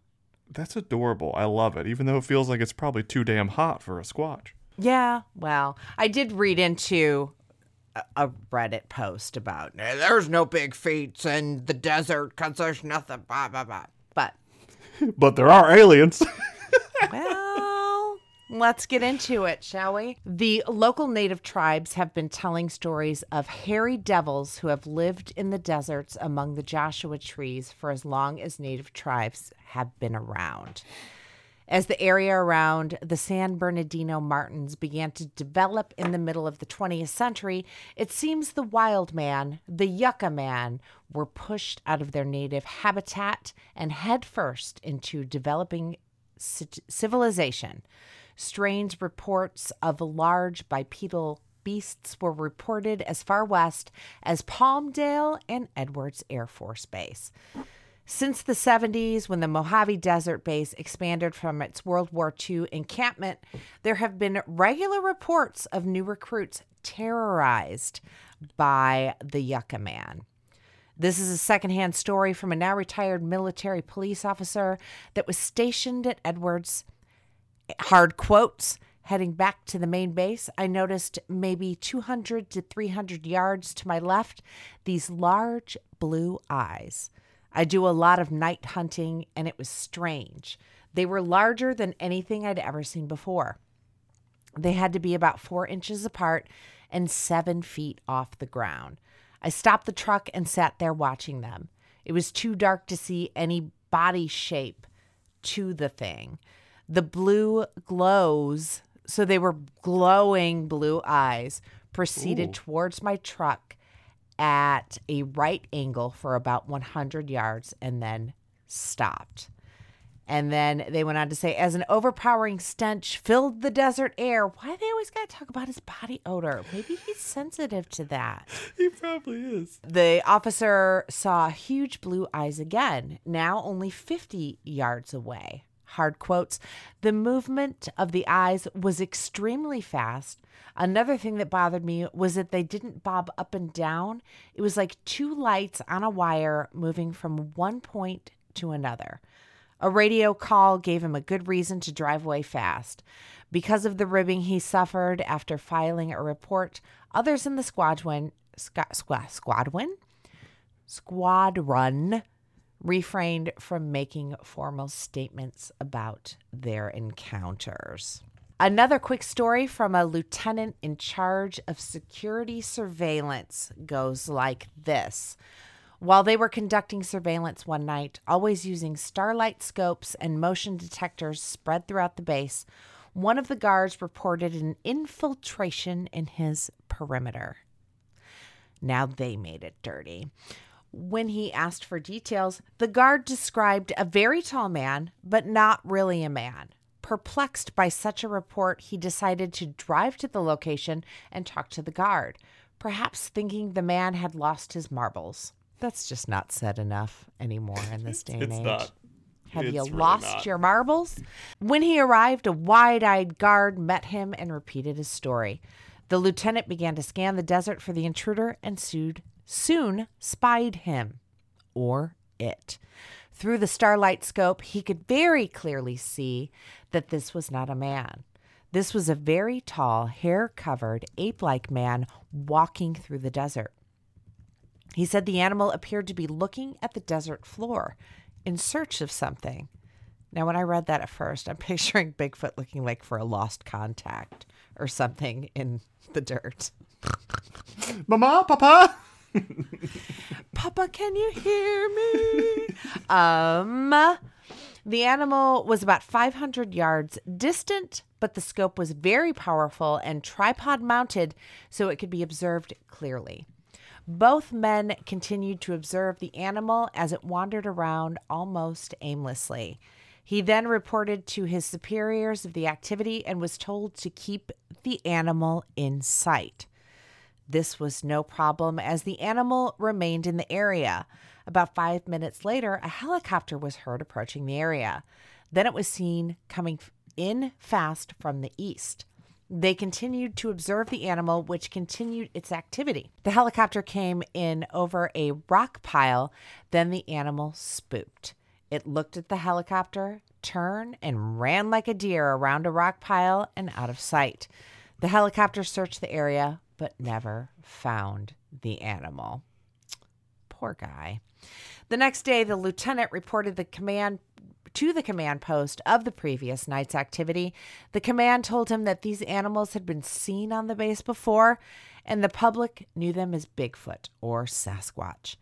Speaker 4: that's adorable i love it even though it feels like it's probably too damn hot for a squatch
Speaker 1: Yeah, well, I did read into a- Reddit post about "Eh, there's no big feats in the desert because there's nothing, blah, blah, blah. But
Speaker 4: but there are aliens
Speaker 1: Well, let's get into it, shall we? The local native tribes have been telling stories of hairy devils who have lived in the deserts among the Joshua trees for as long as native tribes have been around. As the area around the San Bernardino Mountains began to develop in the middle of the 20th century, it seems the wild man, the yucca man, were pushed out of their native habitat and headfirst into developing ci- civilization. Strange reports of large bipedal beasts were reported as far west as Palmdale and Edwards Air Force Base. Since the 70s, when the Mojave Desert Base expanded from its World War II encampment, there have been regular reports of new recruits terrorized by the Yucca Man. This is a secondhand story from a now retired military police officer that was stationed at Edwards. Hard quotes Heading back to the main base, I noticed maybe 200 to 300 yards to my left these large blue eyes. I do a lot of night hunting, and it was strange. They were larger than anything I'd ever seen before. They had to be about four inches apart and seven feet off the ground. I stopped the truck and sat there watching them. It was too dark to see any body shape to the thing. The blue glows, so they were glowing blue eyes, proceeded towards my truck at a right angle for about 100 yards and then stopped. And then they went on to say, as an overpowering stench filled the desert air. Why they always got to talk about his body odor? Maybe he's sensitive to that.
Speaker 4: He probably is.
Speaker 1: The officer saw huge blue eyes again, now only 50 yards away. Hard quotes. The movement of the eyes was extremely fast. Another thing that bothered me was that they didn't bob up and down. It was like two lights on a wire moving from one point to another. A radio call gave him a good reason to drive away fast. Because of the ribbing he suffered after filing a report, others in the squadron, squa- squa- squadron, squadron refrained from making formal statements about their encounters. Another quick story from a lieutenant in charge of security surveillance goes like this. While they were conducting surveillance one night, always using starlight scopes and motion detectors spread throughout the base, one of the guards reported an infiltration in his perimeter. Now they made it dirty. When he asked for details, the guard described a very tall man, but not really a man. Perplexed by such a report, he decided to drive to the location and talk to the guard, perhaps thinking the man had lost his marbles. That's just not said enough anymore in this day and age.
Speaker 4: not.
Speaker 1: Have
Speaker 4: It's
Speaker 1: you
Speaker 4: really
Speaker 1: lost
Speaker 4: not.
Speaker 1: your marbles? When he arrived, a wide eyed guard met him and repeated his story. The lieutenant began to scan the desert for the intruder and soon, soon spied him or it. Through the starlight scope, he could very clearly see that this was not a man. This was a very tall, hair covered, ape like man walking through the desert. He said the animal appeared to be looking at the desert floor in search of something. Now, when I read that at first, I'm picturing Bigfoot looking like for a lost contact or something in the dirt.
Speaker 4: Mama, Papa.
Speaker 1: Papa, can you hear me? um, the animal was about 500 yards distant, but the scope was very powerful and tripod mounted so it could be observed clearly. Both men continued to observe the animal as it wandered around almost aimlessly. He then reported to his superiors of the activity and was told to keep the animal in sight. This was no problem as the animal remained in the area. About five minutes later, a helicopter was heard approaching the area. Then it was seen coming in fast from the east. They continued to observe the animal, which continued its activity. The helicopter came in over a rock pile, then the animal spooked. It looked at the helicopter, turned, and ran like a deer around a rock pile and out of sight. The helicopter searched the area, but never found the animal. Poor guy. The next day, the lieutenant reported the command to the command post of the previous night's activity. The command told him that these animals had been seen on the base before, and the public knew them as Bigfoot or Sasquatch.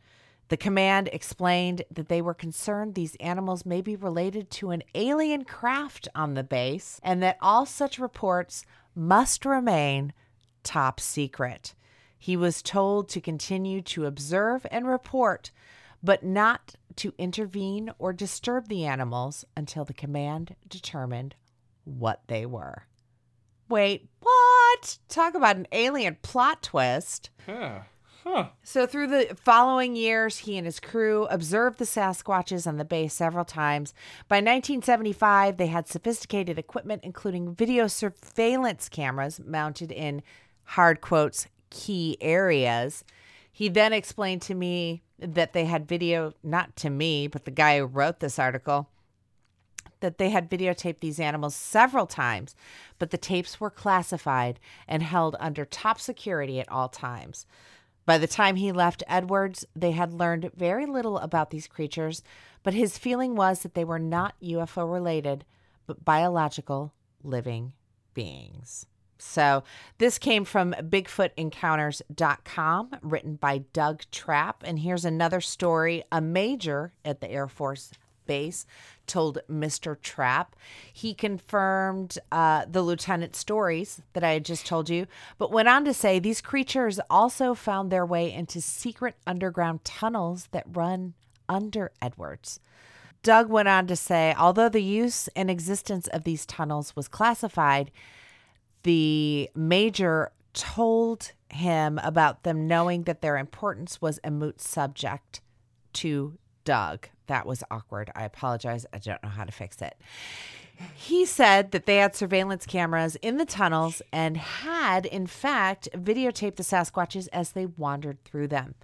Speaker 1: The command explained that they were concerned these animals may be related to an alien craft on the base and that all such reports must remain top secret. He was told to continue to observe and report, but not to intervene or disturb the animals until the command determined what they were. Wait, what? Talk about an alien plot twist. So, through the following years, he and his crew observed the Sasquatches on the base several times. By 1975, they had sophisticated equipment, including video surveillance cameras mounted in hard quotes key areas. He then explained to me that they had video, not to me, but the guy who wrote this article, that they had videotaped these animals several times, but the tapes were classified and held under top security at all times. By the time he left Edwards, they had learned very little about these creatures, but his feeling was that they were not UFO related, but biological living beings. So this came from BigfootEncounters.com, written by Doug Trapp. And here's another story a major at the Air Force Base told Mr. Trapp. He confirmed uh, the lieutenant stories that I had just told you, but went on to say these creatures also found their way into secret underground tunnels that run under Edwards. Doug went on to say, although the use and existence of these tunnels was classified, the major told him about them knowing that their importance was a moot subject to Doug. That was awkward. I apologize. I don't know how to fix it. He said that they had surveillance cameras in the tunnels and had, in fact, videotaped the Sasquatches as they wandered through them.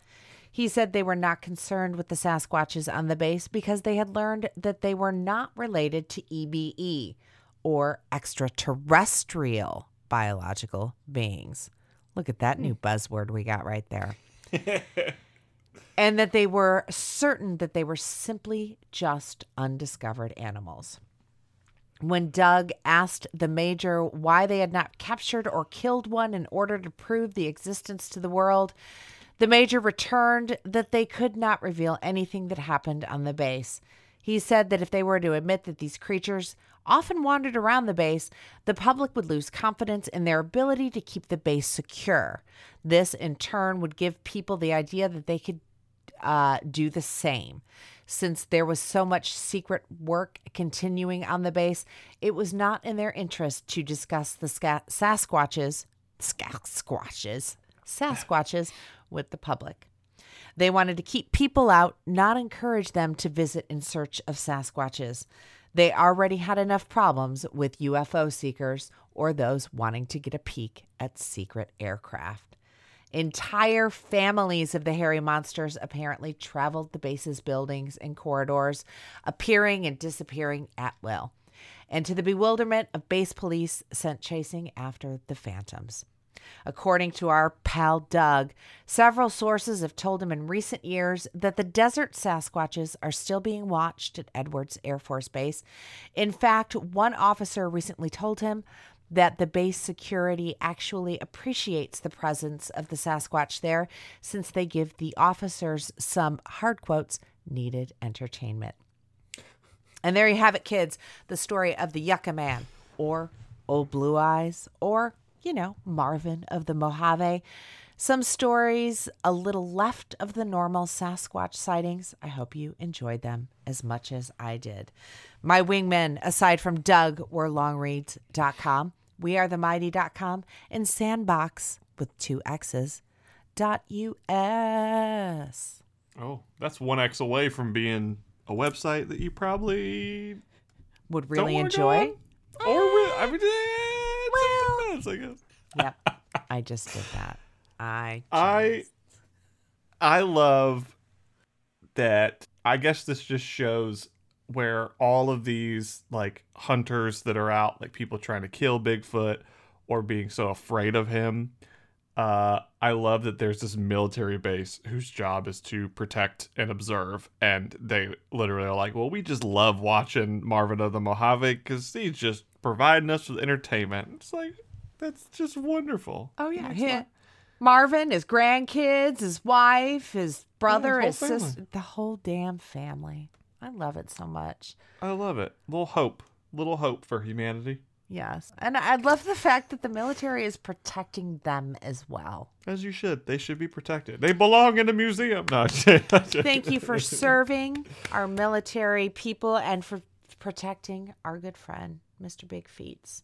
Speaker 1: He said they were not concerned with the Sasquatches on the base because they had learned that they were not related to EBE or extraterrestrial biological beings. Look at that new buzzword we got right there. and that they were certain that they were simply just undiscovered animals. When Doug asked the major why they had not captured or killed one in order to prove the existence to the world, the major returned that they could not reveal anything that happened on the base. He said that if they were to admit that these creatures often wandered around the base, the public would lose confidence in their ability to keep the base secure. This, in turn, would give people the idea that they could uh, do the same. Since there was so much secret work continuing on the base, it was not in their interest to discuss the ska- Sasquatches, Sasquatches, Sasquatches with the public. They wanted to keep people out, not encourage them to visit in search of Sasquatches. They already had enough problems with UFO seekers or those wanting to get a peek at secret aircraft. Entire families of the hairy monsters apparently traveled the base's buildings and corridors, appearing and disappearing at will, and to the bewilderment of base police sent chasing after the phantoms. According to our pal Doug, several sources have told him in recent years that the desert Sasquatches are still being watched at Edwards Air Force Base. In fact, one officer recently told him that the base security actually appreciates the presence of the Sasquatch there since they give the officers some hard quotes needed entertainment. And there you have it, kids the story of the Yucca Man, or Old Blue Eyes, or, you know, Marvin of the Mojave. Some stories a little left of the normal Sasquatch sightings. I hope you enjoyed them as much as I did. My wingmen, aside from Doug, were longreads.com wearethemighty.com, and sandbox with two X's dot US.
Speaker 4: Oh, that's one X away from being a website that you probably
Speaker 1: Would really enjoy.
Speaker 4: Or I mean,
Speaker 1: Well-
Speaker 4: I guess.
Speaker 1: Yep. I just did that. I
Speaker 4: I I love that. I guess this just shows where all of these like hunters that are out, like people trying to kill Bigfoot or being so afraid of him. Uh, I love that there's this military base whose job is to protect and observe, and they literally are like, "Well, we just love watching Marvin of the Mojave because he's just providing us with entertainment." It's like that's just wonderful.
Speaker 1: Oh yeah. He- Marvin, his grandkids, his wife, his brother,
Speaker 4: whole
Speaker 1: his sister, the whole damn family. I love it so much.
Speaker 4: I love it. Little hope. Little hope for humanity.
Speaker 1: Yes. And I love the fact that the military is protecting them as well.
Speaker 4: As you should. They should be protected. They belong in a museum. No,
Speaker 1: Thank you for serving our military people and for protecting our good friend, Mr. Big Feets.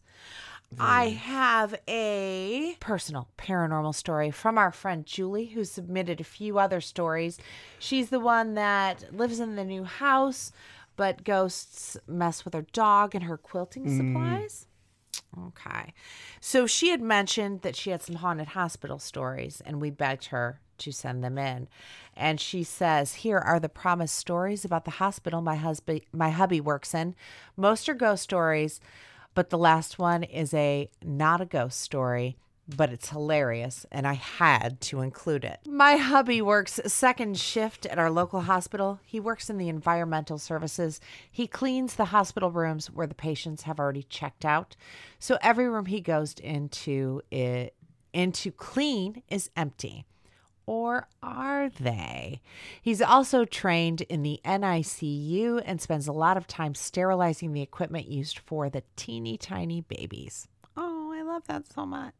Speaker 1: I have a personal paranormal story from our friend Julie, who submitted a few other stories. She's the one that lives in the new house, but ghosts mess with her dog and her quilting supplies. Okay. So she had mentioned that she had some haunted hospital stories, and we begged her to send them in. And she says, Here are the promised stories about the hospital my husband my hubby works in. Most are ghost stories, but the last one is a not a ghost story, but it's hilarious, and I had to include it. My hubby works second shift at our local hospital. He works in the environmental services. He cleans the hospital rooms where the patients have already checked out. So every room he goes into it into clean is empty. Or are they? He's also trained in the NICU and spends a lot of time sterilizing the equipment used for the teeny tiny babies. Oh, I love that so much.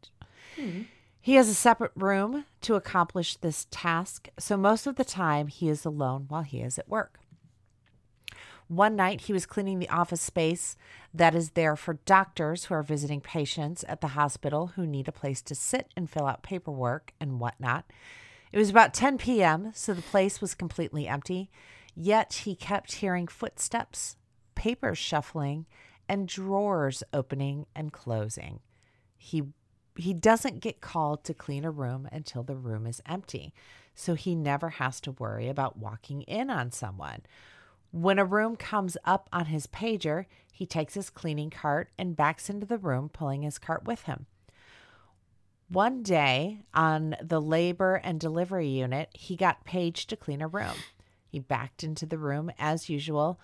Speaker 1: Hmm. He has a separate room to accomplish this task, so most of the time he is alone while he is at work. One night he was cleaning the office space that is there for doctors who are visiting patients at the hospital who need a place to sit and fill out paperwork and whatnot. It was about 10 p.m., so the place was completely empty, yet he kept hearing footsteps, papers shuffling, and drawers opening and closing. He he doesn't get called to clean a room until the room is empty, so he never has to worry about walking in on someone. When a room comes up on his pager, he takes his cleaning cart and backs into the room, pulling his cart with him. One day on the labor and delivery unit, he got paged to clean a room. He backed into the room as usual,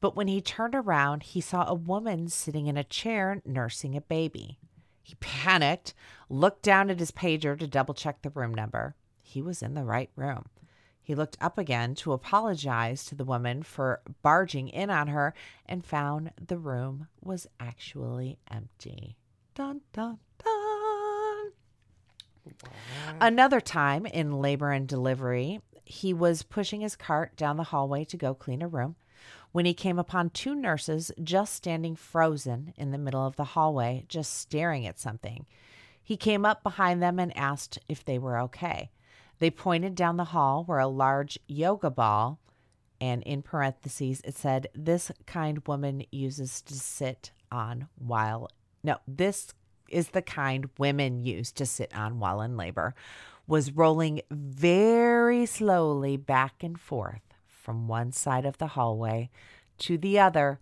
Speaker 1: but when he turned around, he saw a woman sitting in a chair nursing a baby. He panicked, looked down at his pager to double check the room number. He was in the right room. He looked up again to apologize to the woman for barging in on her and found the room was actually empty. Dun, dun. Another time in labor and delivery, he was pushing his cart down the hallway to go clean a room when he came upon two nurses just standing frozen in the middle of the hallway, just staring at something. He came up behind them and asked if they were okay. They pointed down the hall where a large yoga ball, and in parentheses, it said, This kind woman uses to sit on while. No, this is the kind women use to sit on while in labor, was rolling very slowly back and forth from one side of the hallway to the other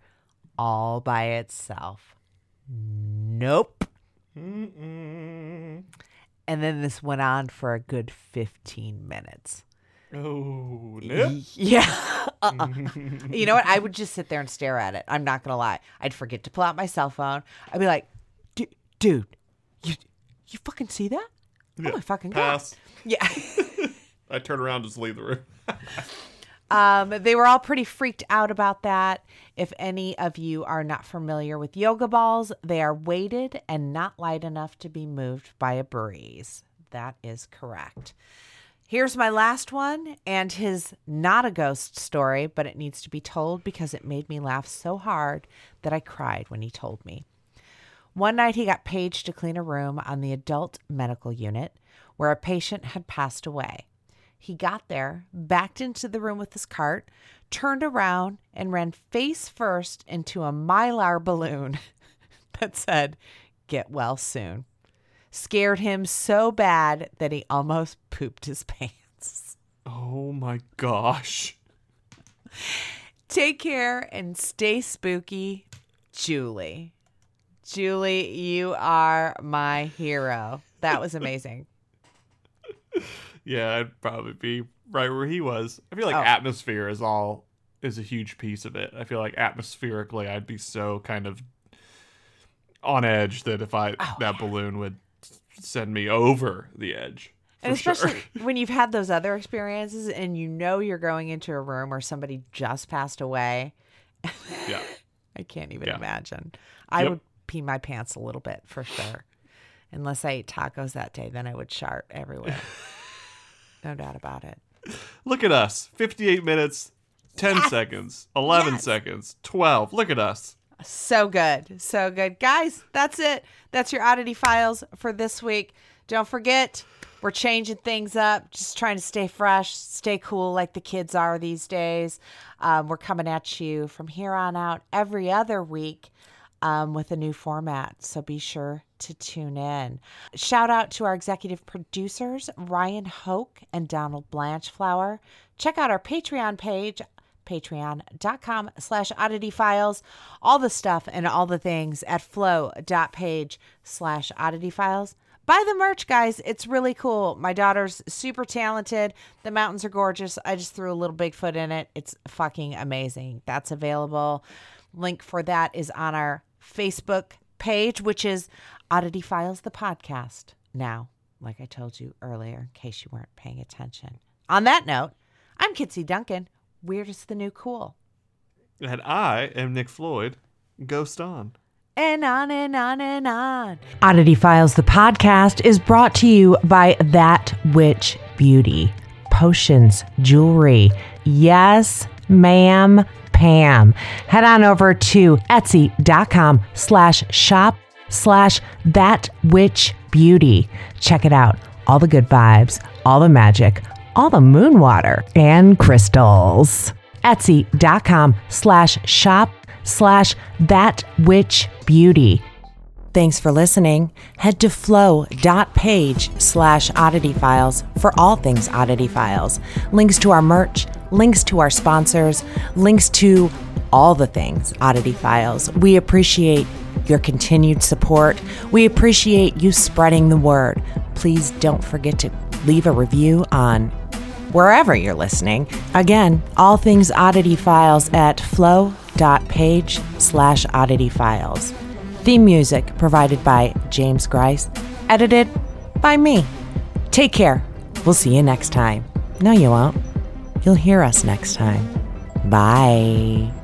Speaker 1: all by itself. Nope. And then this went on for a good 15 minutes.
Speaker 4: Oh.
Speaker 1: Yeah. Uh-uh. you know what? I would just sit there and stare at it. I'm not going to lie. I'd forget to pull out my cell phone. I'd be like, "Du- dude, you you fucking see that? Oh my fucking
Speaker 4: Pass.
Speaker 1: god. Yeah.
Speaker 4: I turn around, and just leave the room.
Speaker 1: Um, they were all pretty freaked out about that. If any of you are not familiar with yoga balls, they are weighted and not light enough to be moved by a breeze. That is correct. Here's my last one and his not a ghost story, but it needs to be told because it made me laugh so hard that I cried when he told me. One night he got paged to clean a room on the adult medical unit where a patient had passed away. He got there, backed into the room with his cart, turned around, and ran face first into a mylar balloon that said, Get well soon. Scared him so bad that he almost pooped his pants.
Speaker 4: Oh my gosh.
Speaker 1: Take care and stay spooky, Julie. Julie, you are my hero. That was amazing.
Speaker 4: Yeah, I'd probably be right where he was. I feel like
Speaker 1: Oh.
Speaker 4: atmosphere is all is a huge piece of it. I feel like atmospherically, I'd be so kind of on edge that if I
Speaker 1: Oh,
Speaker 4: that balloon would send me over the edge.
Speaker 1: And especially
Speaker 4: sure.
Speaker 1: when you've had those other experiences and you know you're going into a room where somebody just passed away.
Speaker 4: yeah.
Speaker 1: I can't even
Speaker 4: Yeah.
Speaker 1: imagine. I
Speaker 4: Yep.
Speaker 1: would pee my pants a little bit for sure. Unless I ate tacos that day, then I would shart everywhere. no doubt about it.
Speaker 4: Look at us. 58 minutes, 10 seconds, 11
Speaker 1: Yes.
Speaker 4: seconds, 12. Look at us.
Speaker 1: So good. So good. Guys, that's it. That's your oddity files for this week. Don't forget, we're changing things up, just trying to stay fresh, stay cool like the kids are these days. Um, we're coming at you from here on out every other week. Um, with a new format. So be sure to tune in. Shout out to our executive producers, Ryan Hoke and Donald Blanchflower. Check out our Patreon page patreon.com slash oddity files. All the stuff and all the things at flow.page slash oddity files. Buy the merch guys. It's really cool. My daughter's super talented. The mountains are gorgeous. I just threw a little bigfoot in it. It's fucking amazing. That's available. Link for that is on our facebook page which is oddity files the podcast now like i told you earlier in case you weren't paying attention on that note i'm kitsy duncan weird is the new cool
Speaker 5: And I am Nick Floyd. Ghost on.
Speaker 1: and on and on and on. Oddity Files, the podcast, is brought to you by That Witch Beauty. Potions, jewelry. Yes, ma'am, Pam. Head on over to etsy.com slash shop slash that witch beauty. Check it out. All the good vibes, all the magic, all the moon water and crystals. Etsy.com slash shop slash that witch beauty. Thanks for listening. Head to flow.page slash oddity files for all things oddity files. Links to our merch, links to our sponsors, links to all the things oddity files. We appreciate your continued support. We appreciate you spreading the word. Please don't forget to leave a review on wherever you're listening. Again, all things oddity files at flow.page slash oddity files. Theme music provided by James Grice, edited by me. Take care. We'll see you next time. No, you won't. You'll hear us next time. Bye.